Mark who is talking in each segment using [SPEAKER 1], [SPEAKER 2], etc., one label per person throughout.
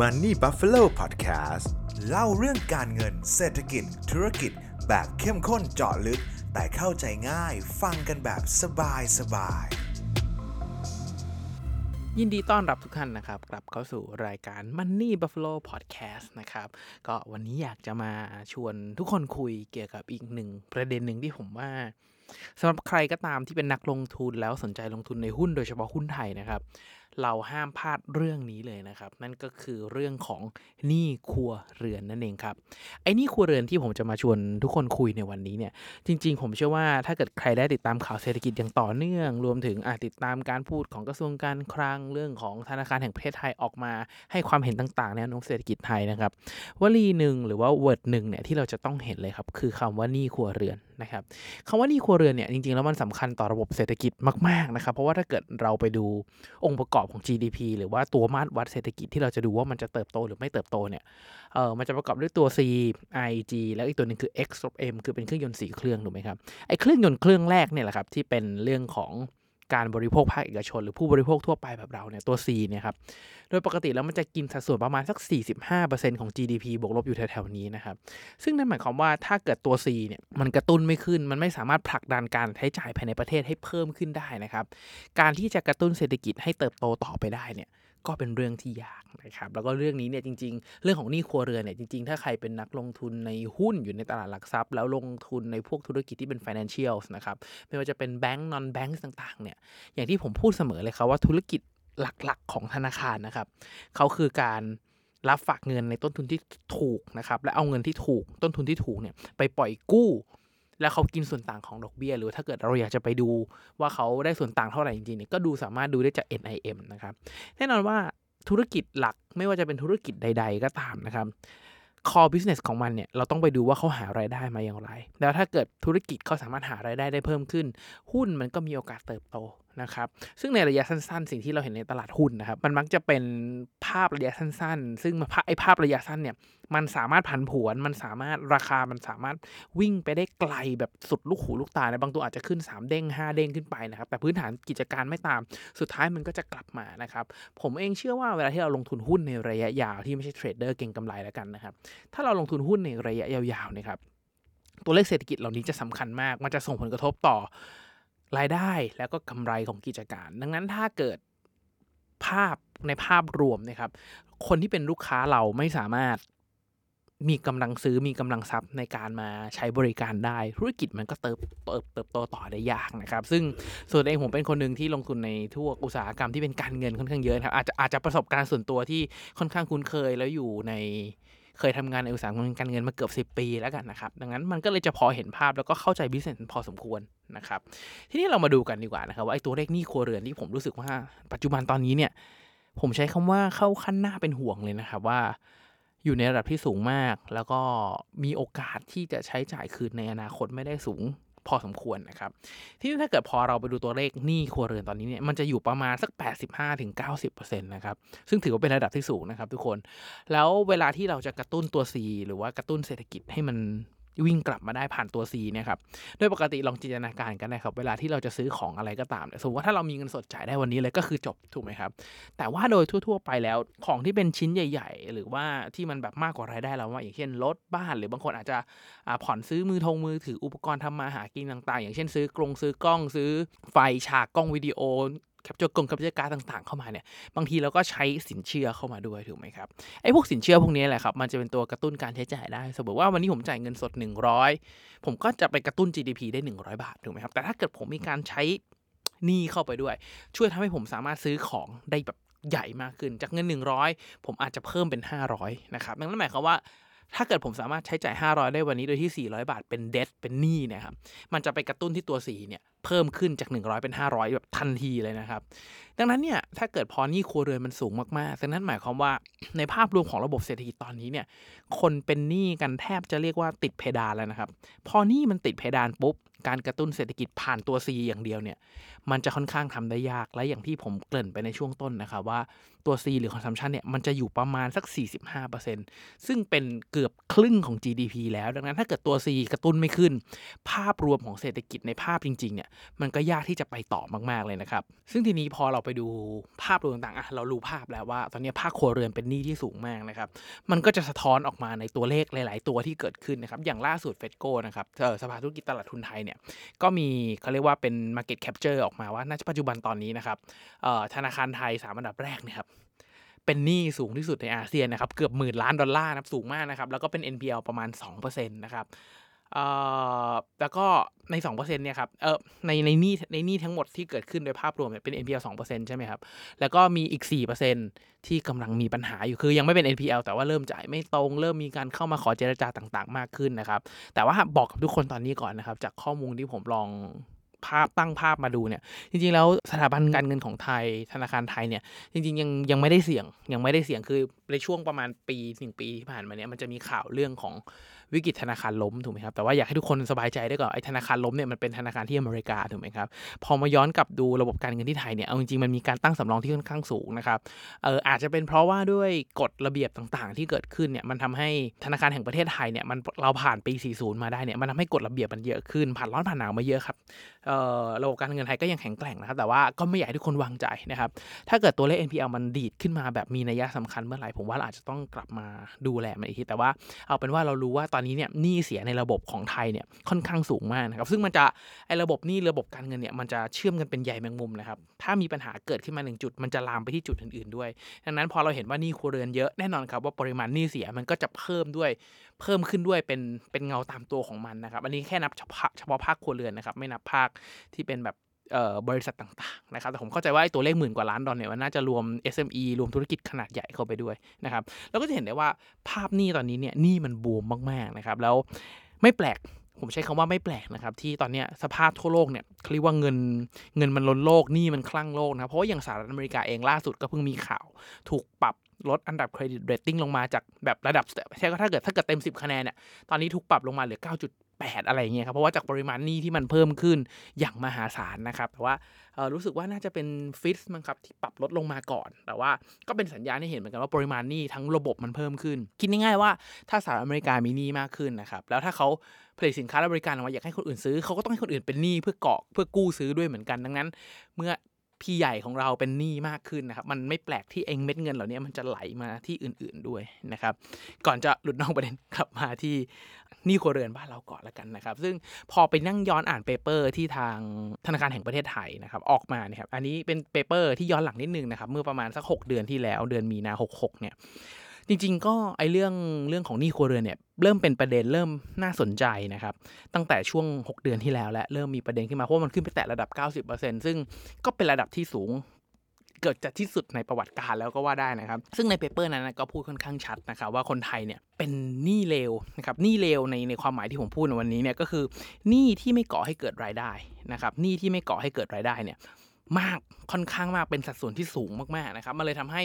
[SPEAKER 1] Money Buffalo Podcast เล่าเรื่องการเงินเศรษฐกิจ ธุรกิจ แบบเข้มข้นเจาะลึก แต่เข้าใจง่าย ฟังกันแบบสบายสบาย
[SPEAKER 2] ยินดีต้อนรับทุกท่านนะครับ กลับเข้าสู่รายการ Money Buffalo Podcast นะครับ ก็วันนี้อยากจะมาชวนทุกคนคุยเกี่ยวกับอีกหนึ่งประเด็นหนึ่งที่ผมว่าสำหรับใครก็ตามที่เป็นนักลงทุนแล้วสนใจลงทุนในหุ้นโดยเฉพาะหุ้นไทยนะครับ เราห้ามพลาดเรื่องนี้เลยนะครับ นั่นก็คือเรื่องของหนี้ครัวเรือนนั่นเองครับไอ้หนี้ครัวเรือนที่ผมจะมาชวนทุกคนคุยในวันนี้เนี่ยจริง ๆ ผมเชื่อว่าถ้าเกิดใครได้ติดตามข่าวเศรษฐกิจอย่างต่อเนื่อง รวมถึงอาติดตามการพูดของกระทรวงการคลังเรื่องของธนาคารแห่งประเทศไทยออกมา ให้ความเห็นต่างๆแนวโน้มเศรษฐกิจไทยนะครับวลีหนึ่งหรือว่าเวิร์ดหนึ่งเนี่ยที่เราจะต้องเห็นเลยครับคือคำว่าหนี้ครัวเรือนนะครับคำว่าหนี้ครัวเรือนเนี่ยจริงๆแล้วมันสำคัญต่อระบบเศรษฐกิจมากๆนะครับเพราะว่าถ้าเกิดเราไปดูองค์ประกอบของ GDP หรือว่าตัวมาตรวัดเศรษฐกิจที่เราจะดูว่ามันจะเติบโตหรือไม่เติบโตเนี่ย เออมันจะประกอบด้วยตัว C I G แล้วอีกตัวหนึ่งคือ X ลบ M คือเป็นเครื่องยนต์สีเครื่องถูกไหมครับ ไอ้เครื่องยนต์เครื่องแรกเนี่ยแหละครับที่เป็นเรื่องของ การบริโภคภาคเอกชน หรือผู้บริโภคทั่วไปแบบเราเนี่ยตัว C เนี่ยครับโดยปกติแล้วมันจะกินสัดส่วนประมาณสัก 45%ของ GDP บวกลบอยู่แถวๆนี้นะครับซึ่งนั่นหมายความว่าถ้าเกิดตัว C เนี่ยมันกระตุ้นไม่ขึ้น มันไม่สามารถผลักดันการใช้จ่ายภายในประเทศให้เพิ่มขึ้นได้นะครับการที่จะกระตุ้นเศรษฐกิจให้เติบโตต่อไปได้เนี่ย ก็เป็นเรื่องที่ยากนะครับแล้วก็เรื่องนี้เนี่ยจริง ๆ เรื่องของหนี้ครัวเรือนเนี่ยจริง ๆ ถ้าใครเป็นนักลงทุนในหุ้นอยู่ในตลาดหลักทรัพย์ แล้วลงทุนในพวกธุรกิจที่เป็น financial นะครับไม่ว่าจะเป็นแบงก์ non bank ต่างๆเนี่ยอย่างที่ผมพูดเสมอเลยครับว่าธุรกิจหลักๆ ของธนาคารนะครับเขาคือการรับฝากเงินในต้นทุนที่ถูกนะครับและเอาเงินที่ถูกต้นทุนที่ถูกเนี่ยไปปล่อยกู้ แล้วเขากินส่วนต่างของดอกเบี้ย หรือถ้าเกิดเราอยากจะไปดูว่าเขาได้ส่วนต่างเท่าไหร่จริงๆเนี่ยก็ดูสามารถดูได้จาก NIM นะครับ แน่นอนว่าธุรกิจหลักไม่ว่าจะเป็นธุรกิจใด ๆ ก็ตามนะครับ core business ของมันเนี่ยเราต้องไปดูว่าเขาหารายได้มาอย่างไร แล้วถ้าเกิดธุรกิจเขาสามารถหารายได้ได้เพิ่มขึ้น หุ้นมันก็มีโอกาสเติบโต นะครับ ซึ่งในระยะสั้นๆ สิ่งที่เราเห็นในตลาดหุ้นนะครับ มันมักจะเป็นภาพระยะสั้นๆ ซึ่งไอ้ภาพระยะสั้นเนี่ย มันสามารถผันผวน มันสามารถราคา มันสามารถวิ่งไปได้ไกลแบบสุดลูกหูลูกตาในบางตัวอาจจะขึ้น 3 เด้ง 5 เด้งขึ้นไปนะครับ แต่พื้นฐานกิจการไม่ตาม สุดท้ายมันก็จะกลับมานะครับ ผมเองเชื่อว่าเวลาที่เราลงทุนหุ้นในระยะยาวที่ไม่ใช่เทรดเดอร์เก่งกำไรแล้วกันนะครับ ถ้าเราลงทุนหุ้นในระยะยาวๆนะครับ ตัวเลขเศรษฐกิจเหล่านี้จะสำคัญมาก มันจะส่งผลกระทบต่อ รายได้แล้วก็กำไรของกิจการ ดังนั้นถ้าเกิดภาพในภาพรวมนะครับ คนที่เป็นลูกค้าเราไม่สามารถมีกำลังซื้อมีกำลังทรัพย์ในการมาใช้บริการได้ ธุรกิจมันก็เติบเติบเติบโตต่อได้ยากนะครับ ซึ่งส่วนเองผมเป็นคนหนึ่งที่ลงทุนในทั่วอุตสาหกรรมที่เป็นการเงินค่อนข้างเยอะครับอาจจะอาจจะประสบการณ์ส่วนตัวที่ค่อนข้างคุ้นเคยแล้วอยู่ใน เคยทำงานในอุตสาหกรรมการเงินมาเกือบ 10 ปีแล้วกันนะครับ ดังนั้นมันก็เลยจะพอเห็นภาพแล้วก็เข้าใจบิสเนสพอสมควรนะครับ ทีนี้เรามาดูกันดีกว่านะครับว่าไอ้ตัวเลขหนี้ครัวเรือนที่ผมรู้สึกว่าปัจจุบันตอนนี้เนี่ย ผมใช้คำว่าเข้าขั้นหน้าเป็นห่วงเลยนะครับว่าอยู่ในระดับที่สูงมาก แล้วก็มีโอกาสที่จะใช้จ่ายคืนในอนาคตไม่ได้สูง พอสมควรนะครับ ที่ถ้าเกิดพอเราไปดูตัวเลขหนี้ครัวเรือนตอนนี้เนี่ยมันจะอยู่ประมาณสัก 85-90%นะครับซึ่งถือว่าเป็นระดับที่สูงนะครับทุกคน แล้วเวลาที่เราจะกระตุ้นตัว C หรือว่ากระตุ้นเศรษฐกิจให้มัน วิ่งกลับมาได้ผ่านตัว C เนี่ยครับโดยปกติลองจินตนาการกันนะครับ เวลาที่เราจะซื้อของอะไรก็ตามสมมติว่าถ้าเรามีเงินสดจ่ายได้วันนี้เลยก็คือจบถูกไหมครับ แต่ว่าโดยทั่ว ๆ ไปแล้วของที่เป็นชิ้นใหญ่ ๆ หรือว่าที่มันแบบมากกว่ารายได้เราว่าอย่างเช่นรถบ้าน หรือบางคนอาจจะผ่อนซื้อมือทงมือถืออุปกรณ์ทำมาหากินต่าง ๆ อย่างเช่นซื้อกล้งซื้อกล้องซื้อไฟฉากกล้องวิดีโอ capture กง capture card ต่างๆ เข้ามาเนี่ยบางทีเราก็ใช้สินเชื่อเข้ามาด้วยถูกไหมครับไอ้พวกสินเชื่อพวกนี้แหละครับมันจะเป็นตัวกระตุ้นการใช้จ่ายได้ สมมติว่าวันนี้ผมจ่ายเงินสด 100 ผมก็จะไปกระตุ้น GDP ได้ 100 บาทถูกไหมครับแต่ถ้าเกิดผมมีการใช้หนี้เข้าไปด้วย ช่วยทำให้ผมสามารถซื้อของได้แบบใหญ่มากขึ้น จากเงิน 100 ผมอาจจะเพิ่มเป็น 500 นะครับ นั่นหมายความว่า ถ้าเกิดผมสามารถใช้จ่าย 500 ได้วันนี้โดยที่ 400 บาทเป็นเด t เป็นหนี้นี่ยครับมันจะไปกระตุ้นที่ตัว4เนี่ยเพิ่มขึ้นจาก 100 เป็น 500 แบบทันทีเลยนะครับ ดังนั้นเนี่ยถ้าเกิดพอหนี้ครัวเรือนมันสูงมากๆดังนั้นหมายความว่าในภาพรวมของระบบเศรษฐกิจตอนนี้เนี่ยคนเป็นหนี้กันแทบจะเรียกว่าติดเพดานแล้วนะครับ พอหนี้มันติดเพดานปุ๊บ การกระตุ้นเศรษฐกิจผ่านตัว C อย่างเดียวเนี่ยมันจะค่อนข้างทำได้ยากและอย่างที่ผมเกริ่นไปในช่วงต้นนะครับว่า ตัว C หรือ consumption เนี่ยมันจะอยู่ประมาณสัก 45%ซึ่งเป็นเกือบครึ่งของ GDP แล้ว ดังนั้นถ้าเกิดตัว C กระตุ้นไม่ขึ้น ภาพรวมของเศรษฐกิจในภาพจริงๆเนี่ยมันก็ยากที่จะไปต่อมากๆเลยนะครับ ซึ่งทีนี้พอเราไปดูภาพรวมต่างๆอะเรารู้ภาพแล้วว่า ตอนนี้ภาคครัวเรือนเป็นหนี้ที่สูงมากนะครับมันก็จะสะท้อนออกมาในตัวเลขหลาย ๆ ตัวที่เกิดขึ้นนะครับอย่างล่าสุดเฟดโกนะครับสภาธุรกิจตลาดทุนไทยเนี่ยก็มีเขาเรียกว่าเป็น market capture ออกมาว่าณปัจจุบันตอนนี้นะครับธนาคารไทยสามอันดับแรกนะครับ เป็นหนี้สูงที่สุดในอาเซียนนะครับ เกือบหมื่นล้านดอลลาร์นะสูงมากนะครับ แล้วก็เป็น NPL ประมาณ 2%นะครับแล้วก็ใน2%เนี่ยครับเออในในนี้ในนี้ทั้งหมดที่เกิดขึ้นโดยภาพรวมเป็น NPL 2%ใช่ไหมครับ แล้วก็มีอีก 4%ที่กำลังมีปัญหาอยู่คือยังไม่เป็น NPL แต่ว่าเริ่มจ่ายไม่ตรง เริ่มมีการเข้ามาขอเจรจาต่างๆ มากขึ้นนะครับ แต่ว่าบอกกับทุกคนตอนนี้ก่อนนะครับ จากข้อมูลที่ผมลอง ภาพตั้งภาพมาดูเนี่ย จริงๆแล้วสถาบันการเงินของไทยธนาคารไทยเนี่ย จริงๆยังยังไม่ได้เสี่ยงยังไม่ได้เสี่ยงคือในช่วงประมาณปีหนึ่งปีที่ผ่านมาเนี่ยมันจะมีข่าวเรื่องของวิกฤตธนาคารล้มถูกไหมครับแต่ว่าอยากให้ทุกคนสบายใจได้ก่อนไอ้ธนาคารล้มเนี่ยมันเป็นธนาคารที่อเมริกาถูกไหมครับพอมาย้อนกลับดูระบบการเงินที่ไทยเนี่ยเอาจริงๆมันมีการตั้งสำรองที่ค่อนข้างสูงนะครับเอออาจจะเป็นเพราะว่าด้วยกฎระเบียบต่างๆ ที่เกิดขึ้นเนี่ยมันทำให้ธนาคารแห่งประเทศไทยเนี่ยมันเราผ่านปี 40 มาได้เนี่ยมันทำให้กฎระเบียบมันเยอะขึ้นผ่านร้อนผ่านหนาวมาเยอะครับเอ่อ ระบบการเงินไทยก็ยังแข็งแกร่งนะครับ แต่ว่าก็ไม่อยากให้ทุกคนวางใจนะครับ ถ้าเกิดตัวเลข NPL มันดีดขึ้นมาแบบมีนัยสำคัญเมื่อไหร่ผมว่าอาจจะต้องกลับมาดูแลมันอีกที แต่ว่าเอาเป็นว่าเรารู้ว่าตอนนี้เนี่ยหนี้เสียในระบบของไทยเนี่ยค่อนข้างสูงมากนะครับ ซึ่งมันจะไอ้ระบบหนี้ระบบการเงินเนี่ยมันจะเชื่อมกันเป็นใหญ่แมงมุมนะครับ ถ้ามีปัญหาเกิดขึ้นมาหนึ่งจุด มันจะลามไปที่จุดอื่นๆด้วย ดังนั้นพอเราเห็นว่าหนี่ครัวเรือนเยอะแน่นอนครับว่าปริมาณหนี้เสียมันก็จะเพิ่มด้วยเพิ่มขึ้นด้วยเป็นเป็นเงาตามตัวของมันนะครับ อันนี้แค่นับเฉพาะเฉพาะภาคครัวเรือนนะครับ ไม่นับภาคที่เป็นแบบบริษัทต่างๆนะครับแต่ผมเข้าใจว่าตัวเลขหมื่นกว่าล้านดอลเนี่ยมันน่าจะรวม SME รวมธุรกิจขนาดใหญ่เข้าไปด้วยนะครับแล้วก็จะเห็นได้ว่าภาพหนี้ตอนนี้เนี่ยหนี้มันบวมมากๆนะครับแล้วไม่แปลกผมใช้คำว่าไม่แปลกนะครับที่ตอนนี้สภาพทั่วโลกเนี่ยเขาเรียกว่าเงินเงินมันล้นโลกหนี้มันคลั่งโลกนะเพราะว่าอย่างสหรัฐอเมริกาเองล่าสุดก็เพิ่งมีข่าว ถูกปรับลดอันดับ credit rating ลงมาจากแบบระดับใช่ก็ถ้าเกิดถ้าเกิดเต็ม 10 คะแนนเนี่ยตอนนี้ถูกปรับลงมาเหลือ 9.8 อะไรเงี้ยครับเพราะว่าจากปริมาณหนี้ที่มันเพิ่มขึ้นอย่างมหาศาลนะครับ แต่ว่ารู้สึกว่าน่าจะเป็นฟิสมั้งครับที่ปรับลดลงมาก่อน แต่ว่าก็เป็นสัญญาณที่เห็นเหมือนกันว่าปริมาณหนี้ทั้งระบบมันเพิ่มขึ้น คิดง่ายๆว่าถ้าสหรัฐอเมริกามีหนี้มากขึ้นนะครับแล้วถ้าเขาผลิตสินค้าและบริการออกมาอยากให้คนอื่นซื้อเขาก็ต้องให้คนอื่นเป็นหนี้เพื่อเกาะเพื่อกู้ซื้อด้วยเหมือนกันดังนั้น เมื่อ พี่ใหญ่ของเราเป็นหนี้มากขึ้นนะครับ มันไม่แปลกที่เองเม็ดเงินเหล่านี้มันจะไหลมาที่อื่นๆด้วยนะครับ ก่อนจะหลุดนอกประเด็นกลับมาที่หนี้ครัวเรือนบ้านเราก่อนละกันนะครับ ซึ่งพอไปนั่งย้อนอ่าน paper ที่ทางธนาคารแห่งประเทศไทยนะครับ ออกมาเนี่ยครับ อันนี้เป็น paper ที่ย้อนหลังนิดนึงนะครับ เมื่อประมาณสัก 6 เดือนที่แล้ว เดือนมีนา66เนี่ย จริง ๆ ก็ไอ้เรื่องเรื่องของหนี้ครัวเรือนเนี่ยเริ่มเป็นประเด็นเริ่มน่าสนใจนะครับ ตั้งแต่ช่วง 6 เดือนที่แล้วและเริ่มมีประเด็นขึ้นมาเพราะมันขึ้นไปแตะระดับ 90%ซึ่งก็เป็นระดับที่สูงเกิดจากที่สุดในประวัติการแล้วก็ว่าได้นะครับ ซึ่งในเปเปอร์นั้นก็พูดค่อนข้างชัดนะครับว่าคนไทยเนี่ยเป็นหนี้เลวนะครับหนี้เลวในในความหมายที่ผมพูดในวันนี้เนี่ยก็คือหนี้ที่ไม่ก่อให้เกิดรายได้นะครับหนี้ที่ไม่ก่อให้เกิดรายได้เนี่ย มากค่อนข้างมากเป็นสัดส่วนที่สูงมากๆนะครับ มันเลยทำให้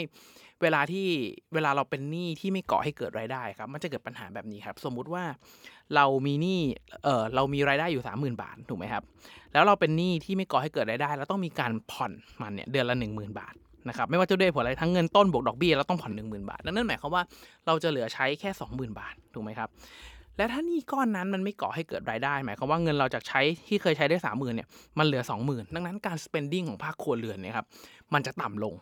[SPEAKER 2] เวลาที่เวลาเราเป็นหนี้ที่ไม่ก่อให้เกิดรายได้ครับ มันจะเกิดปัญหาแบบนี้ครับ สมมุติว่าเรามีหนี้เออเรามีรายได้อยู่สามหมื่นบาทถูกไหมครับ แล้วเราเป็นหนี้ที่ไม่ก่อให้เกิดรายได้ แล้วต้องมีการผ่อนมันเนี่ยเดือนละหนึ่งหมื่นบาทนะครับไม่ว่าจะด้วยผลอะไรทั้งเงินต้นบวกดอกเบี้ยแล้วต้องผ่อนหนึ่งหมื่นบาท นั่นหมายความว่าเราจะเหลือใช้แค่สองหมื่นบาทถูกไหมครับ และถ้านี่ก้อนนั้นมันไม่ก่อให้เกิดรายได้หมายความว่าเงินเราจากใช้ที่เคยใช้ได้สามหมื่นเนี่ยมันเหลือสองหมื่นดังนั้นการ spending ของภาคครัวเรือนเนี่ยครับมันจะต่ำลง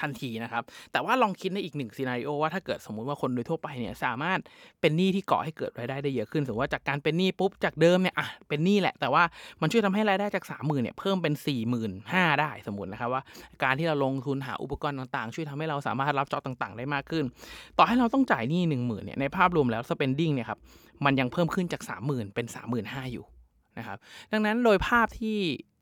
[SPEAKER 2] ทันทีนะครับ แต่ว่าลองคิดในอีกหนึ่งซีนารีโอว่าถ้าเกิดสมมุติว่าคนโดยทั่วไปเนี่ยสามารถเป็นหนี้ที่ก่อให้เกิดรายได้ได้เยอะขึ้น สมมติว่าจากการเป็นหนี้ปุ๊บจากเดิมเนี่ยอะเป็นหนี้แหละ แต่ว่ามันช่วยทำให้รายได้จากสามหมื่นเนี่ยเพิ่มเป็น4ี่หมื่นห้าได้สมมตินะครับว่า การที่เราลงทุนหาอุปกรณ์ต่างๆ ช่วยทำให้เราสามารถรับจ็อบต่างๆ ได้มากขึ้น ต่อให้เราต้องจ่ายหนี้หนึ่งหมื่นเนี่ยในภาพรวมแล้ว spending เนี่ยครับมันยังเพิ่มขึ้นจาก 30,000 เป็น 35,000อยู่นะครับดังนั้นโดยภาพที่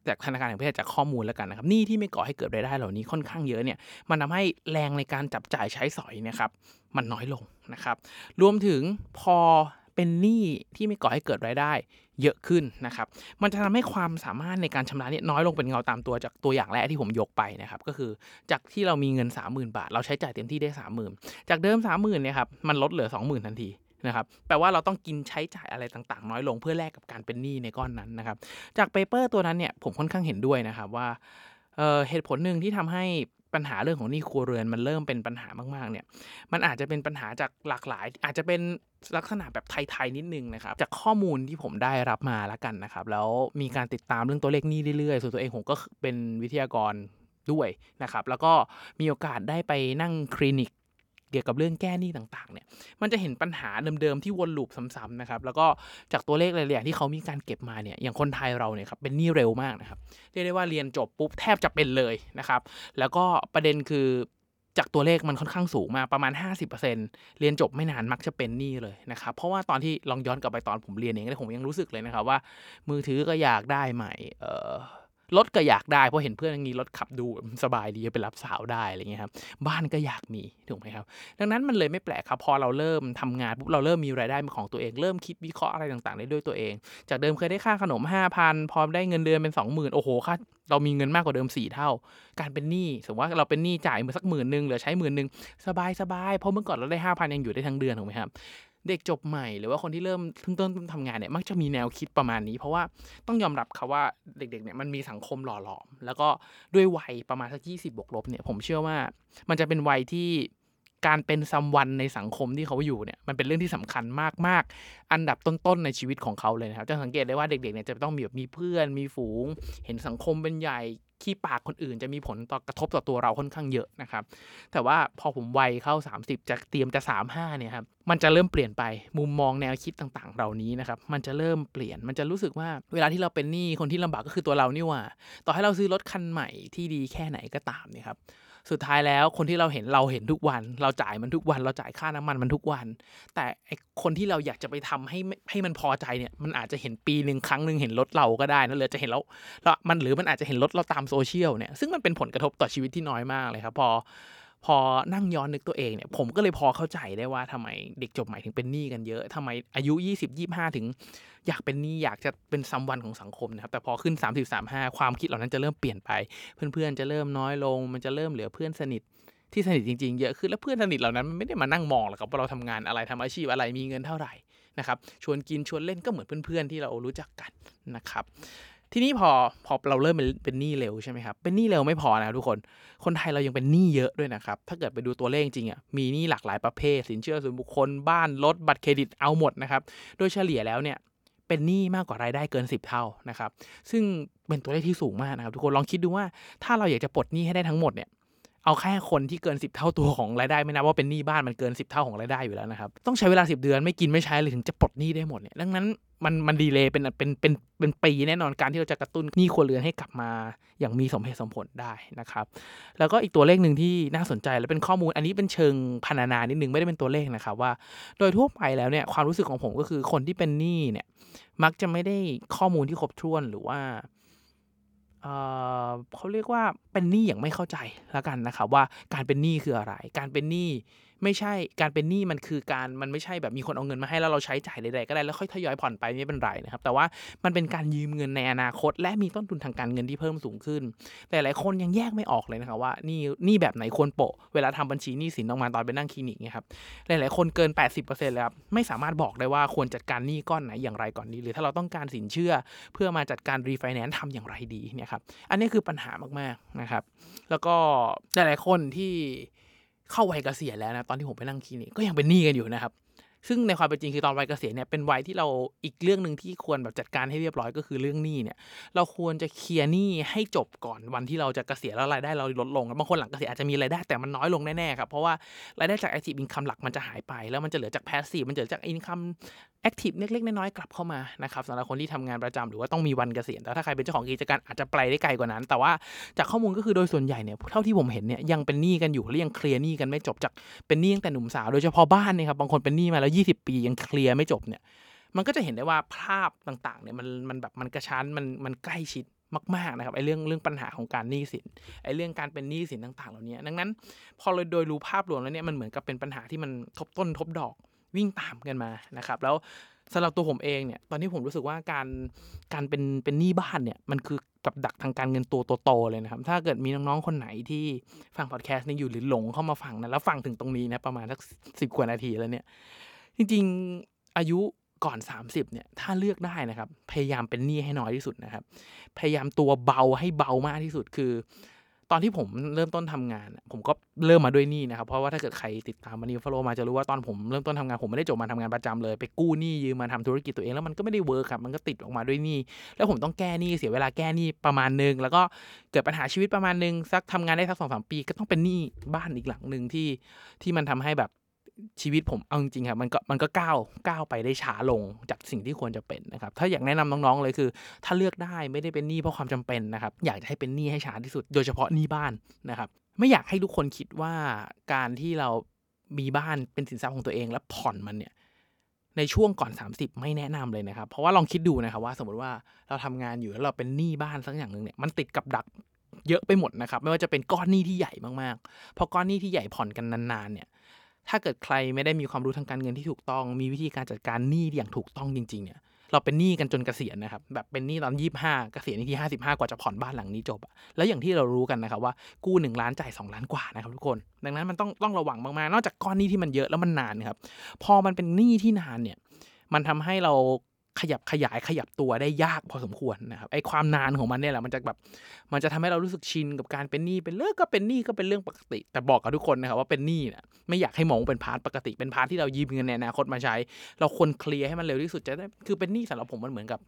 [SPEAKER 2] จากธนาคารแห่งประเทศจากข้อมูลแล้วกันนะครับหนี้ที่ไม่ก่อให้เกิดรายได้เหล่านี้ค่อนข้างเยอะเนี่ยมันทาให้แรงในการจับจ่ายใช้สอยนะครับมันน้อยลงนะครับ รวมถึงพอเป็นหนี้ที่ไม่ก่อให้เกิดรายได้เยอะขึ้นนะครับ มันจะทำให้ความสามารถในการชำระเนี่ยน้อยลงเป็นเงาตามตัวจากตัวอย่างแรกที่ผมยกไปนะครับก็คือจากที่เรามีเงิน 30,000 บาท เราใช้จ่ายเต็มที่ได้ 30,000 จากเดิม 30,000เนี่ยครับมันลดเหลือ 20,000 ทันที นะครับแปลว่าเราต้องกินใช้จ่ายอะไรต่างๆ น้อยลงเพื่อแลกกับการเป็นหนี้ในก้อนนั้นนะครับ จากเปเปอร์ตัวนั้นเนี่ยผมค่อนข้างเห็นด้วยนะครับว่าเเหตุผลหนึ่งที่ทำให้ปัญหาเรื่องของหนี้ครัวเรือนมันเริ่มเป็นปัญหามากๆเนี่ยมันอาจจะเป็นปัญหาจากหลากหลาย อาจจะเป็นลักษณะแบบไทยๆนิดนึงนะครับจากข้อมูลที่ผมได้รับมาแล้วกันนะครับแล้วมีการติดตามเรื่องตัวเลขหนี้เรื่อยๆส่วนตัวเองผมก็เป็นวิทยากรด้วยนะครับแล้วก็มีโอกาสได้ไปนั่งคลินิก เกี่ยวกับเรื่องแก้หนี้ต่างๆเนี่ยมันจะเห็นปัญหาเดิมๆที่วนลูปซ้ำๆนะครับแล้วก็จากตัวเลขหลายๆที่เขามีการเก็บมาเนี่ยอย่างคนไทยเราเนี่ยครับเป็นหนี้เร็วมากนะครับเรียกได้ว่าเรียนจบปุ๊บแทบจะเป็นเลยนะครับแล้วก็ประเด็นคือจากตัวเลขมันค่อนข้างสูงมาประมาณ 50%เรียนจบไม่นานมักจะเป็นหนี้เลยนะครับ เพราะว่าตอนที่ลองย้อนกลับไปตอนผมเรียนเองผมยังรู้สึกเลยนะครับว่า มือถือก็อยากได้ใหม่เออ รถก็อยากได้เพราะเห็นเพื่อนมีรถขับดูสบายดีไปรับสาวได้อะไรเงี้ยครับบ้านก็อยากมีถูกไหมครับ ดังนั้นมันเลยไม่แปลกครับพอเราเริ่มทำงานปุ๊บเราเริ่มมีรายได้เป็นของตัวเองเริ่มคิดวิเคราะห์อะไรต่างๆ ได้ด้วยตัวเอง จากเดิมเคยได้ค่าขนม 5,000พอได้เงินเดือนเป็น 20,000 โอ้โหค่าเรามีเงินมากกว่าเดิม 4 เท่า การเป็นหนี้สมมติว่าเราเป็นหนี้จ่ายมาสักหมื่นหนึ่งเหลือใช้หมื่นหนึ่งสบายสบายเพราะเมื่อก่อนเราได้5,000ยังอยู่ได้ทั้งเดือนถูกไหมครับ เด็กจบใหม่หรือว่าคนที่เริ่มเพิ่งต้นทำงานเนี่ยมักจะมีแนวคิดประมาณนี้ เพราะว่าต้องยอมรับครับว่าเด็กๆเนี่ยมันมีสังคมหล่อหลอม แล้วก็ด้วยวัยประมาณสักยี่สิบบวกลบเนี่ยผมเชื่อว่ามันจะเป็นวัยที่การเป็นซัมวันในสังคมที่เขาอยู่เนี่ยมันเป็นเรื่องที่สำคัญมากๆ อันดับต้นๆในชีวิตของเขาเลยนะครับจะสังเกตได้ว่าเด็กๆเนี่ยจะต้องมีแบบมีเพื่อนมีฝูง เห็นสังคมเป็นใหญ่ ขี้ปากคนอื่น จะมีผลต่อกระทบต่อตัวเราค่อนข้างเยอะนะครับ แต่ว่าพอผมวัยเข้า 30 จะเตรียมจะ35เนี่ยครับมันจะเริ่มเปลี่ยนไปมุมมองแนวคิดต่างๆ เหล่านี้นะครับมันจะเริ่มเปลี่ยนมันจะรู้สึกว่าเวลาที่เราเป็นหนี้คนที่ลำบากก็คือตัวเรานี่ว่า ต่อให้เราซื้อรถคันใหม่ที่ดีแค่ไหนก็ตามเนี่ยครับ สุดท้ายแล้วคนที่เราเห็นเราเห็นทุกวัน เราจ่ายมันทุกวัน เราจ่ายค่าน้ำมันมันทุกวัน แต่คนที่เราอยากจะไปทำให้ให้มันพอใจเนี่ยมันอาจจะเห็นปีหนึ่งครั้งหนึ่งเห็นรถเราก็ได้นะเลยจะเห็นแล้วแล้วมันหรือมันอาจจะเห็นรถเราตามโซเชียลเนี่ยซึ่งมันเป็นผลกระทบต่อชีวิตที่น้อยมากเลยครับพอ พอนั่งย้อนนึกตัวเองเนี่ยผมก็เลยพอเข้าใจได้ว่าทำไมเด็กจบใหม่ถึงเป็นหนี้กันเยอะทำไมอายุ 20 25 ถึง อยากเป็นหนี้อยากจะเป็น someone ของสังคมนะครับแต่พอขึ้น 30 35 ความคิดเหล่านั้นจะเริ่มเปลี่ยนไป เพื่อนๆจะเริ่มน้อยลง มันจะเริ่มเหลือเพื่อนสนิทที่สนิทจริงๆ เยอะขึ้นแล้วเพื่อนสนิทเหล่านั้นไม่ได้มานั่งมองหรอกครับว่าเราทำงานอะไรทำอาชีพอะไรมีเงินเท่าไหร่นะครับชวนกินชวนเล่นก็เหมือนเพื่อนๆที่เรารู้จักกันนะครับ ทีนี้พอพอเราเริ่มเป็นเป็นหนี้เร็วใช่ไหมครับ เป็นหนี้เร็วไม่พอนะทุกคน คนไทยเรายังเป็นหนี้เยอะด้วยนะครับ ถ้าเกิดไปดูตัวเลขจริงอะ มีหนี้หลากหลายประเภท สินเชื่อส่วนบุคคล บ้าน รถ บัตรเครดิต เอาหมดนะครับ โดยเฉลี่ยแล้วเนี่ย เป็นหนี้มากกว่ารายได้เกิน 10 เท่านะครับ ซึ่งเป็นตัวเลขที่สูงมากนะครับทุกคน ลองคิดดูว่าถ้าเราอยากจะปลดหนี้ให้ได้ทั้งหมดเนี่ย เอาแค่คนที่เกิน 10 เท่าตัวของรายได้ไม่นับว่าเป็นหนี้บ้านมันเกิน 10 เท่าของรายได้อยู่แล้วนะครับต้องใช้เวลา 10 เดือนไม่กินไม่ใช้เลยถึงจะปลดหนี้ได้หมดเนี่ยดังนั้นมันมันดีเลยเป็นเป็นเป็นเป็นปีแน่นอนการที่เราจะกระตุ้นหนี้ครัวเรือนให้กลับมา อย่างมีสมเหตุสมผลได้นะครับ แล้วก็อีกตัวเลขหนึ่งที่น่าสนใจและเป็นข้อมูลอันนี้เป็นเชิงพรรณนานิดนึงไม่ได้เป็นตัวเลขนะครับว่า โดยทั่วไปแล้วเนี่ยความรู้สึกของผมก็คือคนที่เป็นหนี้เนี่ยมักจะไม่ได้ข้อมูลที่ครบถ้วนหรือว่า เขาเรียกว่าเป็นหนี้อย่างไม่เข้าใจแล้วกันนะครับว่าการเป็นหนี้คืออะไร การเป็นหนี้ ไม่ใช่การเป็นหนี้มันคือการมันไม่ใช่แบบมีคนเอาเงินมาให้แล้วเราใช้จ่ายใดๆก็ได้แล้วค่อยทยอยผ่อนไปไม่เป็นไรนะครับแต่ว่ามันเป็นการยืมเงินในอนาคต และมีต้นทุนทางการเงินที่เพิ่มสูงขึ้น แต่หลายคนยังแยกไม่ออกเลยนะครับว่านี่นี่แบบไหนควรโปะ เวลาทำบัญชีหนี้สินออกมาตอนไปนั่งคลินิกเนี่ยครับหลายๆคนเกิน 80%แล้วครับไม่สามารถบอกได้ว่าควรจัดการหนี้ก้อนไหนอย่างไรก่อนดีหรือถ้าเราต้องการสินเชื่อ เพื่อมาจัดการรีไฟแนนซ์ทำอย่างไรดีเนี่ยครับอันนี้คือปัญหามากๆนะครับ แล้วก็หลายๆคนที่ เข้าวัยเกษียณแล้วนะตอนที่ผมไปนั่งคลินิกก็ยังเป็นหนี้กันอยู่นะครับ ซึ่งในความเป็นจริงคือตอนวัยเกษียณเนี่ยเป็นวัยที่เราอีกเรื่องหนึ่งที่ควรแบบจัดการให้เรียบร้อยก็คือเรื่องหนี้เนี่ย เราควรจะเคลียร์หนี้ให้จบก่อนวันที่เราจะเกษียณแล้วรายได้เราลดลงบางคนหลังเกษียณอาจจะมีรายได้แต่มันน้อยลงแน่ๆครับเพราะว่ารายได้จาก active income หลักมันจะหายไป แล้วมันจะเหลือจาก passive มันจะเหลือจาก income active เล็กๆน้อยๆกลับเข้ามานะครับสำหรับคนที่ทำงานประจำหรือว่าต้องมีวันเกษียณแต่ถ้าใครเป็นเจ้าของกิจการอาจจะไปได้ไกลกว่านั้น แต่ว่าจากข้อมูลก็คือโดยส่วนใหญ่เนี่ยเท่าที่ผมเห็นเนี่ยยังเป็นหนี้กันอยู่และยังเคลียร์หนี้กันไม่จบจากเป็นหนี้ตั้งแต่หนุ่มสาวโดยเฉพาะบ้านเนี่ยครับบางคนเป็นหนี้มาแล้ว20ปียังเคลียร์ไม่จบเนี่ยมันก็จะเห็นได้ว่าภาพต่างๆเนี่ยมันมันแบบมันกระชั้นมันมันใกล้ชิดมากๆนะครับไอ้เรื่องเรื่องปัญหาของการหนี้สินไอ้เรื่องการเป็นหนี้สินต่างๆ เหล่านี้ดังนั้น พอเราโดยรู้ภาพรวมแล้วเนี่ยมันเหมือนกับเป็นปัญหาที่มันทบต้นทบดอกวิ่งตามกันมานะครับ แล้วสำหรับตัวผมเองเนี่ยตอนนี้ผมรู้สึกว่าการการเป็นเป็นหนี้บ้านเนี่ยมันคือกับดักทางการเงินตัวโตๆเลยนะครับ ถ้าเกิดมีน้องๆคนไหนที่ฟังพอดแคสต์นี้อยู่หรือหลงเข้ามาฟังนะแล้วฟังถึงตรงนี้นะประมาณสักสิบกว่านาทีแล้วเนี่ย จริงๆอายุก่อน 30เนี่ยถ้าเลือกได้นะครับ พยายามเป็นหนี้ให้น้อยที่สุดนะครับ พยายามตัวเบาให้เบามากที่สุดคือ ตอนที่ผมเริ่มต้นทำงาน ผมก็เริ่มมาด้วยหนี้นะครับ เพราะว่าถ้าเกิดใครติดตาม Money Buffalo มาจะรู้ว่าตอนผมเริ่มต้นทำงานผมไม่ได้จบมาทำงานประจำเลย ไปกู้หนี้ยืมมาทำธุรกิจตัวเองแล้วมันก็ไม่ได้ work ครับมันก็ติดออกมาด้วยหนี้แล้วผมต้องแก้หนี้เสียเวลาแก้หนี้ประมาณนึงแล้วก็เกิดปัญหาชีวิตประมาณนึงสักทำงานได้สักสองสามปี ก็ต้องเป็นหนี้บ้านอีกหลังหนึ่งที่ที่มันทำให้แบบ ชีวิตผมเอาจริงครับมันก็มันก็ก้าวก้าวไปได้ช้าลงจากสิ่งที่ควรจะเป็นนะครับ ถ้าอยากแนะนำน้องๆเลยคือ ถ้าเลือกได้ไม่ได้เป็นหนี้เพราะความจำเป็นนะครับ อยากจะให้เป็นหนี้ให้ช้าที่สุด โดยเฉพาะหนี้บ้านนะครับ ไม่อยากให้ทุกคนคิดว่าการที่เรามีบ้านเป็นสินทรัพย์ของตัวเองแล้วผ่อนมันเนี่ยในช่วงก่อน 30 ไม่แนะนำเลยนะครับ เพราะว่าลองคิดดูนะครับว่าสมมติว่าเราทำงานอยู่แล้วเราเป็นหนี้บ้านสักอย่างหนึ่งเนี่ยมันติดกับดักเยอะไปหมดนะครับ ไม่ว่าจะเป็นก้อนหนี้ที่ใหญ่มากๆเพราะก้อนหนี้ที่ใหญ่ผ่อนกันนานๆเนี่ย ถ้าเกิดใครไม่ได้มีความรู้ทางการเงินที่ถูกต้อง มีวิธีการจัดการหนี้อย่างถูกต้องจริง ๆ เนี่ย เราเป็นหนี้กันจนเกษียณนะครับ แบบเป็นหนี้ตอนยี่สิบห้าเกษียณที่ห้าสิบห้ากว่าจะผ่อนบ้านหลังนี้จบอะแล้วอย่างที่เรารู้กันนะครับว่ากู้หนึ่งล้านจ่ายสองล้านกว่านะครับทุกคน ดังนั้นมันต้องต้องระวังมากๆ นอกจากก้อนหนี้ที่มันเยอะแล้วมันนานนะครับ พอมันเป็นหนี้ที่นานเนี่ย มันทำให้เรา ขยับขยายขยับตัวได้ยากพอสมควรนะครับไอ้ความนานของมันเนี่ยแหละมันจะแบบมันจะทำให้เรารู้สึกชินกับการเป็นหนี้เป็นเรื่องก็เป็นหนี้ก็เป็นเรื่องปกติ แต่บอกกับทุกคนนะครับว่าเป็นหนี้เนี่ยไม่อยากให้มองเป็น part ปกติเป็น part ที่เรายืมเงินในอนาคตมาใช้ เราควรเคลียร์ให้มันเร็วที่สุดจะได้คือเป็นหนี้สำหรับผมมันเหมือนกับ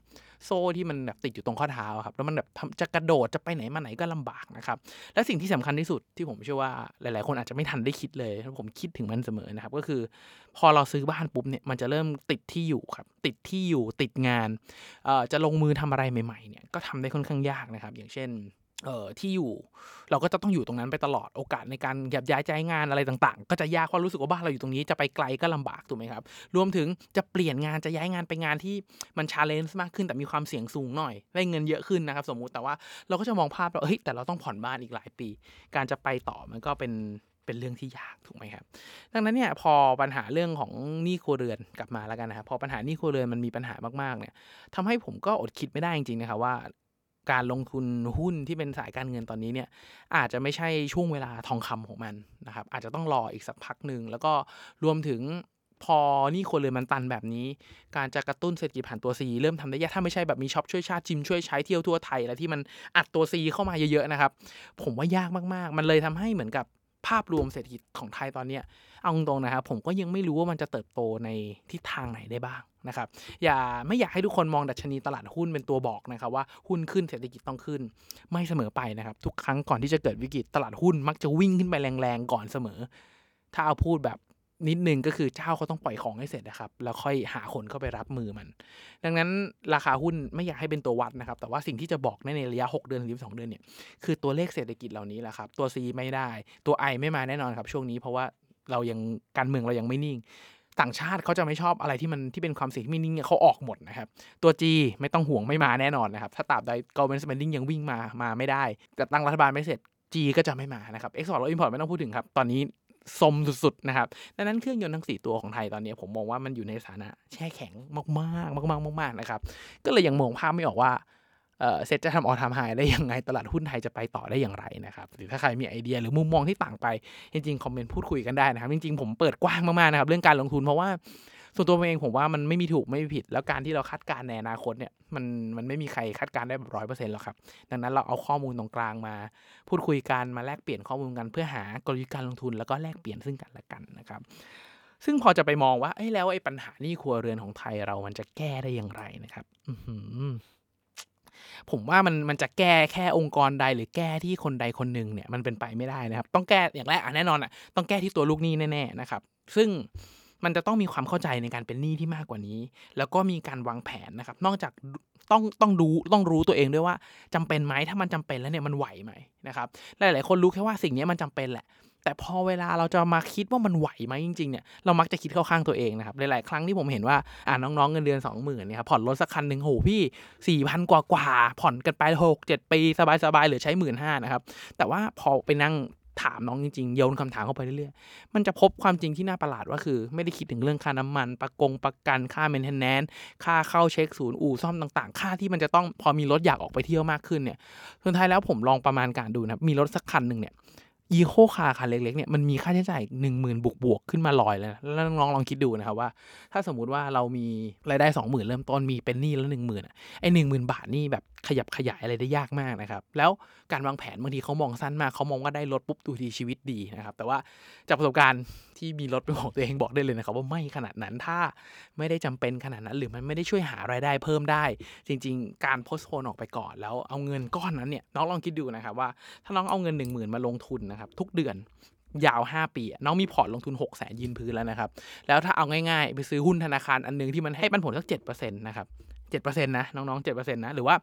[SPEAKER 2] โซ่ที่มันแบบติดอยู่ตรงข้อเท้าครับแล้วมันแบบจะกระโดดจะไปไหนมาไหนก็ลำบากนะครับและสิ่งที่สำคัญที่สุดที่ผมเชื่อว่าหลาย ๆ คนอาจจะไม่ทันได้คิดเลยผมคิดถึงมันเสมอนะครับก็คือ พอเราซื้อบ้านปุ๊บเนี่ยมันจะเริ่มติดที่อยู่ครับติดที่อยู่ติดงานจะลงมือทำอะไรใหม่ ๆ เนี่ยก็ทำได้ค่อนข้างยากนะครับ อย่างเช่น เอ่อที่อยู่ เราก็จะต้องอยู่ตรงนั้นไปตลอดโอกาสในการยับย้ายใจงานอะไรต่างๆ ก็จะยากเพราะรู้สึกว่าบ้านเราอยู่ตรงนี้จะไปไกลก็ลำบากถูกไหมครับ รวมถึงจะเปลี่ยนงานจะย้ายงานไปงานที่มันชาเลนจ์มากขึ้นแต่มีความเสี่ยงสูงหน่อย ได้เงินเยอะขึ้นนะครับ สมมุติแต่ว่าเราก็จะมองภาพว่าเฮ้ยแต่เราต้องผ่อนบ้านอีกหลายปี การจะไปต่อมันก็เป็นเป็นเรื่องที่ยากถูกไหมครับ ดังนั้นเนี่ยพอปัญหาเรื่องของหนี้ครัวเรือนกลับมาแล้วกันนะครับพอปัญหาหนี้ครัวเรือนมันมีปัญหามากๆเนี่ยทำให้ผมก็อดคิดไม่ได้จริงๆนะครับว่า การลงทุนหุ้นที่เป็นสายการเงินตอนนี้เนี่ยอาจจะไม่ใช่ช่วงเวลาทองคำของมันนะครับอาจจะต้องรออีกสักพักหนึ่งแล้วก็รวมถึงพอหนี่คนเลยมันตันแบบนี้ การจะกระตุ้นเศรษฐกิจผ่านตัวซีเริ่มทำได้ยากถ้าไม่ใช่แบบมีช็อปช่วยชาติจิมช่วยใช้เที่ยวทั่วไทย แล้วที่มันอัดตัวซีเข้ามาเยอะๆนะครับ ผมว่ายากมากๆ มันเลยทำให้เหมือนกับ ภาพรวมเศรษฐกิจของไทยตอนเนี้ยเอาตรงๆนะครับผมก็ยังไม่รู้ว่ามันจะเติบโตในทิศทางไหนได้บ้างนะครับอย่าไม่อยากให้ทุกคนมองดัชนีตลาดหุ้นเป็นตัวบอกนะครับว่าหุ้นขึ้นเศรษฐกิจต้องขึ้น ไม่เสมอไปนะครับ ทุกครั้งก่อนที่จะเกิดวิกฤตตลาดหุ้นมักจะวิ่งขึ้นไปแรงๆก่อนเสมอ ถ้าเอาพูดแบบ นิดนึงก็คือเจ้าเขาต้องปล่อยของให้เสร็จนะครับ แล้วค่อยหาคนเข้าไปรับมือมัน ดังนั้นราคาหุ้นไม่อยากให้เป็นตัววัดนะครับ แต่ว่าสิ่งที่จะบอกในระยะ 6 เดือนถึง12 เดือนเนี่ยคือตัวเลขเศรษฐกิจเหล่านี้แหละครับ ตัว C ไม่ได้ ตัว I ไม่มาแน่นอนครับ ช่วงนี้เพราะว่าเรายังการเมืองเรายังไม่นิ่ง ต่างชาติเขาจะไม่ชอบอะไรที่มันที่เป็นความเสี่ยงที่ไม่นิ่งเขาออกหมดนะครับ ตัว G ไม่ต้องห่วงไม่มาแน่นอนนะครับถ้าตราบใด government spending ยังวิ่งมามาไม่ได้จะตั้งรัฐบาลไม่เสร็จ G ก็จะไม่มานะครับ export และ import ไม่ต้องพูดถึงครับ ตอนนี้ สมสุดๆนะครับ ดังนั้นเครื่องยนต์ทั้ง 4 ตัวของไทยตอนนี้ผมมองว่ามันอยู่ในสถานะแช่แข็งมากๆมากๆมากๆนะครับ ก็เลยยังมองภาพไม่ออกว่าเเซ็ตจะทำออทามไฮได้ยังไง ตลาดหุ้นไทยจะไปต่อได้อย่างไรนะครับ หรือถ้าใครมีไอเดียหรือมุมมองที่ต่างไป จริงๆ คอมเมนต์พูดคุยกันได้นะครับ จริงๆ ผมเปิดกว้างมากๆนะครับ เรื่องการลงทุนเพราะว่า ส่วนตัวผมเองผมว่ามันไม่มีถูกไม่มีผิด แล้วการที่เราคาดการณ์ในอนาคตเนี่ยมันมันไม่มีใครคาดการณ์ได้แบบร้อยเปอร์เซ็นต์หรอกครับ ดังนั้นเราเอาข้อมูลตรงกลางมา พูดคุยกันมาแลกเปลี่ยนข้อมูลกันเพื่อหากลยุทธ์การลงทุนแล้วก็แลกเปลี่ยนซึ่งกันและกันนะครับซึ่งพอจะไปมองว่า เอ้แล้วไอ้ปัญหานี้ครัวเรือนของไทยเรามันจะแก้ได้อย่างไรนะครับผมว่ามันมันจะแก้แค่องค์กรใดหรือแก้ที่คนใดคนหนึ่งเนี่ยมันเป็นไปไม่ได้นะครับ ต้องแก้อย่างแรกอะแน่นอนอะต้องแก้ที่ตัวลูกหนี้แน่ๆนะครับ ซึ่ง มันจะต้องมีความเข้าใจในการเป็นหนี้ที่มากกว่านี้ แล้วก็มีการวางแผนนะครับ นอกจากต้องต้องดูต้องรู้ตัวเองด้วยว่าจำเป็นไหมถ้ามันจำเป็นแล้วเนี่ยมันไหวไหมนะครับหลาย ๆ คนรู้แค่ว่าสิ่งนี้มันจำเป็นแหละ แต่พอเวลาเราจะมาคิดว่ามันไหวไหมจริง ๆ เนี่ยเรามักจะคิดเข้าข้างตัวเองนะครับหลาย ๆ ครั้งที่ผมเห็นว่าอ่าน้อง ๆ เงินเดือนสองหมื่นเนี่ยครับผ่อนรถสักคันหนึ่งโหพี่สี่พันกว่ากว่าผ่อนกันไปหกเจ็ดปีสบายๆหรือใช้หมื่นห้านะครับแต่ว่าพอไปนั่ง ถามน้องจริงๆโยนคำถามเข้าไปเรื่อยๆ มันจะพบความจริงที่น่าประหลาดว่าคือ ไม่ได้คิดถึงเรื่องค่าน้ำมัน ประกงประกันค่า maintenance ค่าเข้าเช็คศูนย์อู่ซ่อมต่างๆ ค่าที่มันจะต้องพอมีรถอยากออกไปเที่ยวมากขึ้นเนี่ยสุดท้ายแล้วผมลองประมาณการดูนะมีรถสักคันหนึ่งเนี่ย eco car คันเล็กๆเนี่ยมันมีค่าใช้จ่ายหนึ่งหมื่นบวกบวกขึ้นมาลอยเลยนะแล้วน้องลองคิดดูนะครับว่า ถ้าสมมุติว่าเรามีรายได้สองหมื่นเริ่มต้นมีเป็นหนี้แล้วหนึ่งหมื่นไอ้หนึ่งหมื่นบาทนี่แบบ ขยับขยายอะไรได้ยากมากนะครับ แล้วการวางแผนบางทีเขามองสั้นมากเขามองว่าได้รถปุ๊บดูทีชีวิตดีนะครับ แต่ว่าจากประสบการณ์ที่มีรถเป็นของตัวเองบอกได้เลยนะครับว่าไม่ขนาดนั้นถ้าไม่ได้จำเป็นขนาดนั้น หรือมันไม่ได้ช่วยหารายได้เพิ่มได้ จริง ๆ การโพสโพนออกไปก่อนแล้วเอาเงินก้อนนั้นเนี่ยน้องลองคิดดูนะครับว่าถ้าน้องเอาเงิน 1 0,000 มาลงทุนนะครับทุกเดือนยาว 5 ปี น้องมีพอร์ตลงทุน 6 0แสนยืนพื้นแล้วนะครับ แล้วถ้าเอาง่ายๆ ไปซื้อหุ้นธนาคารอันหนึงที่มันให้ปันผลสัก7%นะครับ 7%นต์นะน้องๆ7%นต์นะหรือว่า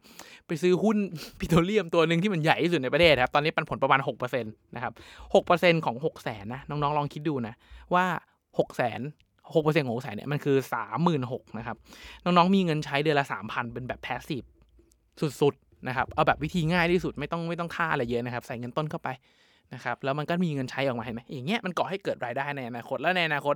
[SPEAKER 2] ไปซื้อหุ้นปิโตรเลียมตัวหนึ่งที่มันใหญ่ที่สุดในประเทศครับตอนนี้ปันผลประมาณ6%นต์นะครับ6%ของ6 0แสนนะน้องๆลองคิดดูนะว่า6 0แสน6%ของ6แสนเนี่ยมันคือ36,000นหกนะครับน้องๆมีเงินใช้เดือนละ3,000เป็นแบบแพสซีฟสุดๆนะครับเอาแบบวิธีง่ายที่สุดไม่ต้องไม่ต้องค่าอะไรเยอะนะครับ ใส่เงินต้นเข้าไปนะครับแล้วมันก็มีเงินใช้ออกมาเห็นไหมอย่างเงี้ยมันก่อให้เกิดรายได้ในอนาคตแล้วในอนาคต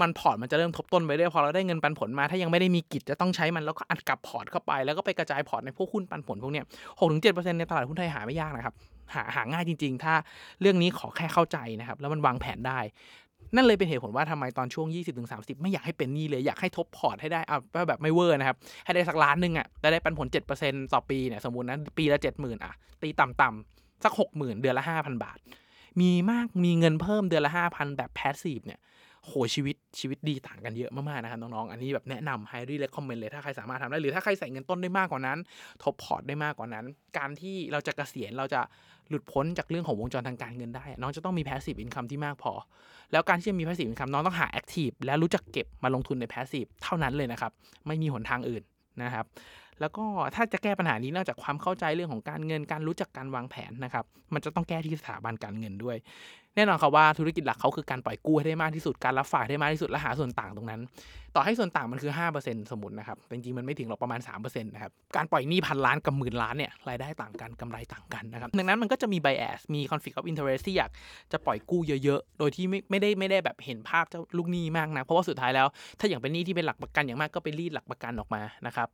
[SPEAKER 2] มันพอร์ตมันจะเริ่มทบต้นไปเรื่อยพอเราได้เงินปันผลมา ถ้ายังไม่ได้มีกิจจะต้องใช้มันแล้วก็อัดกลับพอร์ตเข้าไปแล้วก็ไปกระจายพอร์ตในพวกหุ้นปันผลพวกเนี้ยหกถึงเจ็ดเปอร์เซ็นต์ในตลาดหุ้นไทยหาไม่ยากนะครับหาหาง่ายจริง ๆ ถ้าเรื่องนี้ขอแค่เข้าใจนะครับแล้วมันวางแผนได้ นั่นเลยเป็นเหตุผลว่าทำไมตอนช่วง 20-30 ไม่อยากให้เป็นหนี้เลย อยากให้ทบพอร์ตให้ได้เอาแบบไม่เวอร์นะครับ ให้ได้สักล้านนึงอะแต่ได้ปันผล 7%ต่อปีเนี่ยสมมตินะปีละ 70,000อะตีต่ำๆสัก 60,000 เดือนละ 5,000 บาท มีมากมีเงินเพิ่มเดือนละ 5,000 แบบ passive เนี่ย โหชีวิตชีวิตดีต่างกันเยอะมากๆนะครับน้องๆอันนี้แบบแนะนำ highly recommend เลยถ้าใครสามารถทำได้หรือถ้าใครใส่เงินต้นได้มากกว่านั้นทบพอร์ตได้มากกว่านั้น การที่เราจะเกษียณเราจะหลุดพ้นจากเรื่องของวงจรทางการเงินได้น้องจะต้องมี passive income ที่มากพอ แล้วการที่จะมี passive income น้องต้องหา active และรู้จักเก็บมาลงทุนใน passive เท่านั้นเลยนะครับไม่มีหนทางอื่นนะครับแล้วก็ถ้าจะแก้ปัญหานี้นอกจากความเข้าใจเรื่องของการเงินการรู้จักการวางแผนนะครับ มันจะต้องแก้ที่สถาบันการเงินด้วย แน่นอนครับว่าธุรกิจหลักเขาคือการปล่อยกู้ให้ได้มากที่สุดการรับฝากให้ได้มากที่สุดและหาส่วนต่างตรงนั้น ต่อให้ส่วนต่างมันคือ 5%สมมตินะครับแต่จริงๆมันไม่ถึงหรอกประมาณ3%นะครับการปล่อยหนี้พันล้านกับหมื่นล้านเนี่ยรายได้ต่างกันกำไรต่างกันนะครับดังนั้นมันก็จะมี bias มี conflict of interest ที่อยากจะปล่อยกู้เยอะๆ โดยที่ไม่ไม่ได้ไม่ได้แบบเห็นภาพเจ้าลูกหนี้มากนะเพราะว่าสุดท้ายแล้ว ถ้าอย่างเป็นหนี้ที่เป็นหลักประกันอย่างมากก็ไปรีดหลักประกันออกมานะครับ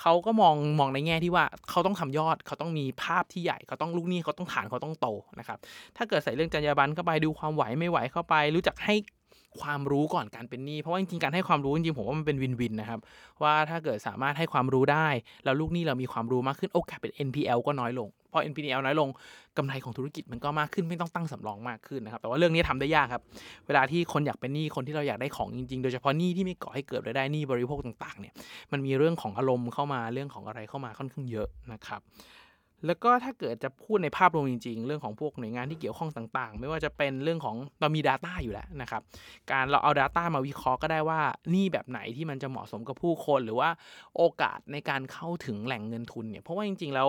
[SPEAKER 2] เขาก็มองมองในแง่ที่ว่าเขาต้องทำยอดเขาต้องมีภาพที่ใหญ่เขาต้องลูกหนี้เขาต้องฐานเขาต้องโตนะครับถ้าเกิดใส่เรื่องจรรยาบรรณเข้าไปดูความไหวไม่ไหวเข้าไป รู้จักให้ความรู้ก่อนการเป็นหนี้เพราะว่าจริงๆการให้ความรู้จริงๆผมว่ามันเป็นวินวินนะครับว่าถ้าเกิดสามารถให้ความรู้ได้แล้วลูกหนี้เรามีความรู้มากขึ้นโอกาสเป็น NPL ก็น้อยลงพอ NPL น้อยลงกำไรของธุรกิจมันก็มากขึ้นไม่ต้องตั้งสำรองมากขึ้นนะครับแต่ว่าเรื่องนี้ทำได้ยากครับ เวลาที่คนอยากเป็นหนี้คนที่เราอยากได้ของจริงๆ โดยเฉพาะหนี้ที่ไม่ก่อให้เกิดรายได้หนี้บริโภคต่างๆเนี่ยมันมีเรื่องของอารมณ์เข้ามาเรื่องของอะไรเข้ามาค่อนข้างเยอะนะครับ แล้วก็ถ้าเกิดจะพูดในภาพรวมจริง ๆ เรื่องของพวกหน่วยงานที่เกี่ยวข้องต่าง ๆ ไม่ว่าจะเป็นเรื่องของเรามี Data อยู่แล้วนะครับ การเราเอา Data มาวิเคราะห์ก็ได้ว่านี่แบบไหนที่มันจะเหมาะสมกับผู้คนหรือว่าโอกาสในการเข้าถึงแหล่งเงินทุนเนี่ยเพราะว่าจริง ๆ แล้ว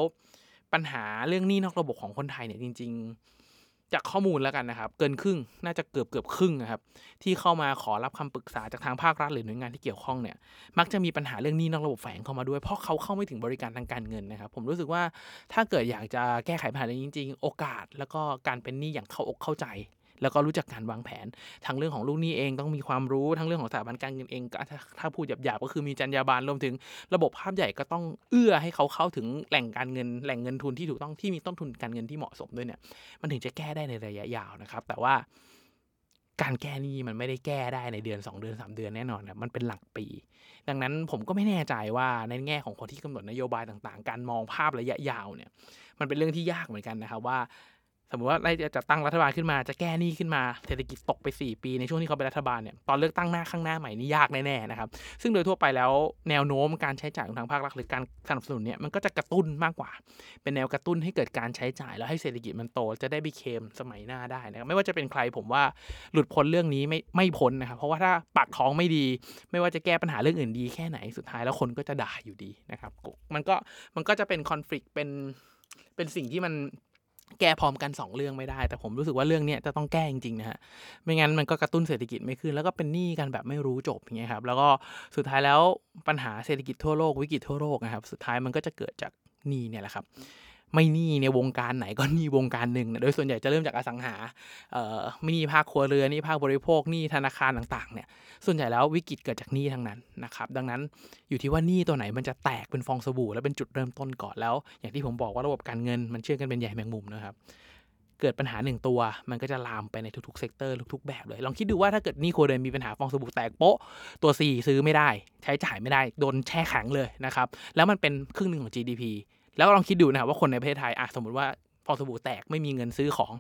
[SPEAKER 2] ปัญหาเรื่องหนี้นอกระบบของคนไทยเนี่ยจริง ๆ จากข้อมูลแล้วกันนะครับ เกินครึ่งน่าจะเกือบเกือบครึ่งนะครับ ที่เข้ามาขอรับคำปรึกษาจากทางภาครัฐหรือหน่วยงานที่เกี่ยวข้องเนี่ยมักจะมีปัญหาเรื่องหนี้นอกระบบแฝงเข้ามาด้วย เพราะเขาเข้าไม่ถึงบริการทางการเงินนะครับ ผมรู้สึกว่าถ้าเกิดอยากจะแก้ไขปัญหานี้จริง ๆ โอกาส แล้วก็การเป็นหนี้อย่างเข้าอกเข้าใจ แล้วก็รู้จักการวางแผนทั้งเรื่องของลูกหนี้เองต้องมีความรู้ทั้งเรื่องของสถาบันการเงินเองก็ถ้าพูดหยาบๆก็คือมีจรรยาบรรณรวมถึง ระบบภาพใหญ่ก็ต้องเอื้อให้เขาเข้าถึงแหล่งการเงินแหล่งเงินทุนที่ถูกต้องที่มีต้นทุนการเงินที่เหมาะสมด้วยเนี่ย มันถึงจะแก้ได้ในระยะยาวนะครับ แต่ว่าการแก้นี้มันไม่ได้แก้ได้ในเดือน 2 เดือน 3 เดือนแน่นอนครับมันเป็นหลักปี ดังนั้นผมก็ไม่แน่ใจว่าในแง่ของคนที่กำหนดนโยบายต่างๆ การมองภาพระยะยาวเนี่ย มันเป็นเรื่องที่ยากเหมือนกันนะครับว่า สมมติว่าได้จะตั้งรัฐบาลขึ้นมาจะแก้หนี้ขึ้นมาเศรษฐกิจตกไป 4 ปีในช่วงที่เขาเป็นรัฐบาลเนี่ยตอนเลือกตั้งหน้าข้างหน้าใหม่นี่ยากแน่ๆนะครับซึ่งโดยทั่วไปแล้วแนวโน้มการใช้จ่ายของทางภาครัฐหรือการสนับสนุนเนี่ยมันก็จะกระตุ้นมากกว่า เป็นแนวกระตุ้นให้เกิดการใช้จ่ายแล้วให้เศรษฐกิจมันโตจะได้ไปเคมสมัยหน้าได้นะครับไม่ว่าจะเป็นใครผมว่าหลุดพ้นเรื่องนี้ไม่ไม่พ้นนะครับเพราะว่าถ้าปากท้องไม่ดี ไม่ว่าจะแก้ปัญหาเรื่องอื่นดีแค่ไหนสุดท้ายแล้วคนก็จะด่าอยู่ดีนะครับมันก็มันก็จะเป็นคอน FLICT เป็นเป็นสิ่งที่มัน แก้พร้อมกัน 2 เรื่องไม่ได้ แต่ผมรู้สึกว่าเรื่องนี้จะต้องแก้จริงๆนะฮะไม่งั้นมันก็กระตุ้นเศรษฐกิจไม่ขึ้น แล้วก็เป็นหนี้กันแบบไม่รู้จบอย่างเงี้ยครับแล้วก็สุดท้ายแล้วปัญหาเศรษฐกิจทั่วโลกวิกฤตทั่วโลกนะครับสุดท้ายมันก็จะเกิดจากหนี้เนี่ยแหละครับ ไม่หนี้ในวงการไหนก็หนี้วงการหนึ่งนะโดยส่วนใหญ่จะเริ่มจากอสังหาเอ่อไม่หนี้ภาคครัวเรือนหนี้ภาคบริโภคหนี้ธนาคารต่างๆเนี่ยส่วนใหญ่แล้ววิกฤตเกิดจากหนี้ทั้งนั้นนะครับดังนั้นอยู่ที่ว่าหนี้ตัวไหนมันจะแตกเป็นฟองสบู่แล้วเป็นจุดเริ่มต้นก่อนแล้ว อย่างที่ผมบอกว่าระบบการเงินมันเชื่อมกันเป็นใหญ่แมงมุมนะครับเกิดปัญหาหนึ่งตัว มันก็จะลามไปในทุกๆ sector ทุกๆแบบเลย ลองคิดดูว่าถ้าเกิดหนี้ครัวเรือนมีปัญหาฟองสบู่แตกโป๊ะ ตัว C ซื้อไม่ได้ ใช้จ่ายไม่ได้ โดนแช่แข็งเลยนะครับ แล้วมันเป็นครึ่งหนึ่งของ GDP แล้วลองคิดดูนะครับว่าคนในประเทศไทยอะสมมติว่าฟอสบู่แตกไม่มีเงินซื้อของ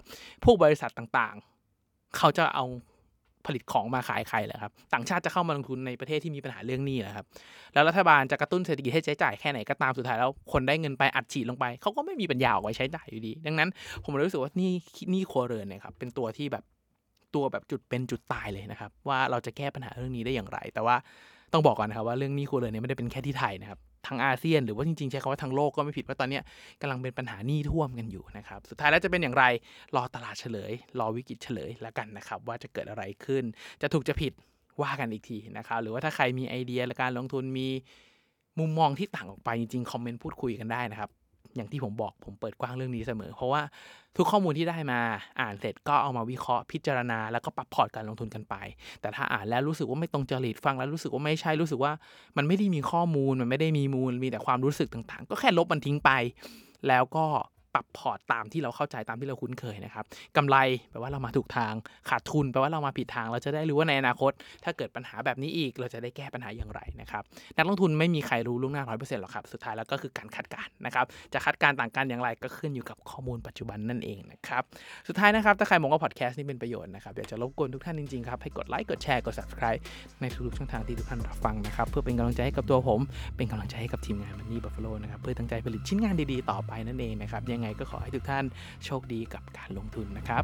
[SPEAKER 2] พวกบริษัทต่างๆ เขาจะเอาผลิตของมาขายใครเหรอครับ ต่างชาติจะเข้ามาลงทุนในประเทศที่มีปัญหาเรื่องนี้เหรอครับ แล้วรัฐบาลจะกระตุ้นเศรษฐกิจให้ใช้จ่ายแค่ไหนก็ตามสุดท้ายแล้วคนได้เงินไปอัดฉีดลงไปเขาก็ไม่มีปัญญาออกไว้ใช้จ่ายอยู่ดี ดังนั้น ผมเลยรู้สึกว่านี่นี่ครัวเรือนเนี่ยครับเป็นตัวที่แบบตัวแบบจุดเป็นจุดตายเลยนะครับ ว่าเราจะแก้ปัญหาเรื่องนี้ได้อย่างไร แต่ว่าต้องบอกก่อนนะครับว่าเรื่องนี้ครัวเรือนเนี่ยไม่ได้เป็นแค่ที่ไทยนะครับ ทั้งอาเซียน หรือว่าจริงๆ ใช้คำว่าทั้งโลกก็ไม่ผิดว่าตอนนี้กำลังเป็นปัญหาหนี้ท่วมกันอยู่นะครับ สุดท้ายแล้วจะเป็นอย่างไร รอตลาดเฉลย รอวิกฤตเฉลยแล้วกันนะครับ ว่าจะเกิดอะไรขึ้น จะถูกจะผิดว่ากันอีกทีนะครับ หรือว่าถ้าใครมีไอเดียและการลงทุนมีมุมมองที่ต่างออกไปจริงๆ คอมเมนต์พูดคุยกันได้นะครับ อย่างที่ผมบอกผมเปิดกว้างเรื่องนี้เสมอ เพราะว่าทุกข้อมูลที่ได้มาอ่านเสร็จก็เอามาวิเคราะห์พิจารณา แล้วก็ปรับพอร์ตการลงทุนกันไป แต่ถ้าอ่านแล้วรู้สึกว่าไม่ตรงจริตฟังแล้วรู้สึกว่าไม่ใช่รู้สึกว่า มันไม่ได้มีข้อมูลมันไม่ได้มีมูลมีแต่ความรู้สึกต่างๆ ก็แค่ลบมันทิ้งไป แล้วก็ ปรับพอร์ตตามที่เราเข้าใจตามที่เราคุ้นเคยนะครับกำไรแปลว่าเรามาถูกทาง ขาดทุนแปลว่าเรามาผิดทาง เราจะได้รู้ว่าในอนาคต ถ้าเกิดปัญหาแบบนี้อีก เราจะได้แก้ปัญหาอย่างไรนะครับนักลงทุนไม่มีใครรู้ล่วงหน้าร้อยเปอร์เซ็นต์หรอกครับสุดท้ายแล้วก็คือการคาดการณ์นะครับจะคาดการณ์ต่างกันอย่างไรก็ขึ้นอยู่กับข้อมูลปัจจุบันนั่นเองนะครับสุดท้ายนะครับถ้าใครมองว่าพอดแคสต์นี้เป็นประโยชน์นะครับอยากจะรบกวนทุกท่านจริงๆครับให้กดไลค์กดแชร์กด subscribe ในทุกๆช่องทางที่ทุกท่านรับฟังนะครับเพื่อเป็นกำลังใจให้กับตัวผม เป็นกำลังใจให้กับทีมงานมันนี่บัฟฟโลนะครับเพื่อตั้งใจผลิตชิ้นงานดีๆต่อไปนั่นเองนะครับยังไงก็ขอให้ทุกท่านโชคดีกับการลงทุนนะครับ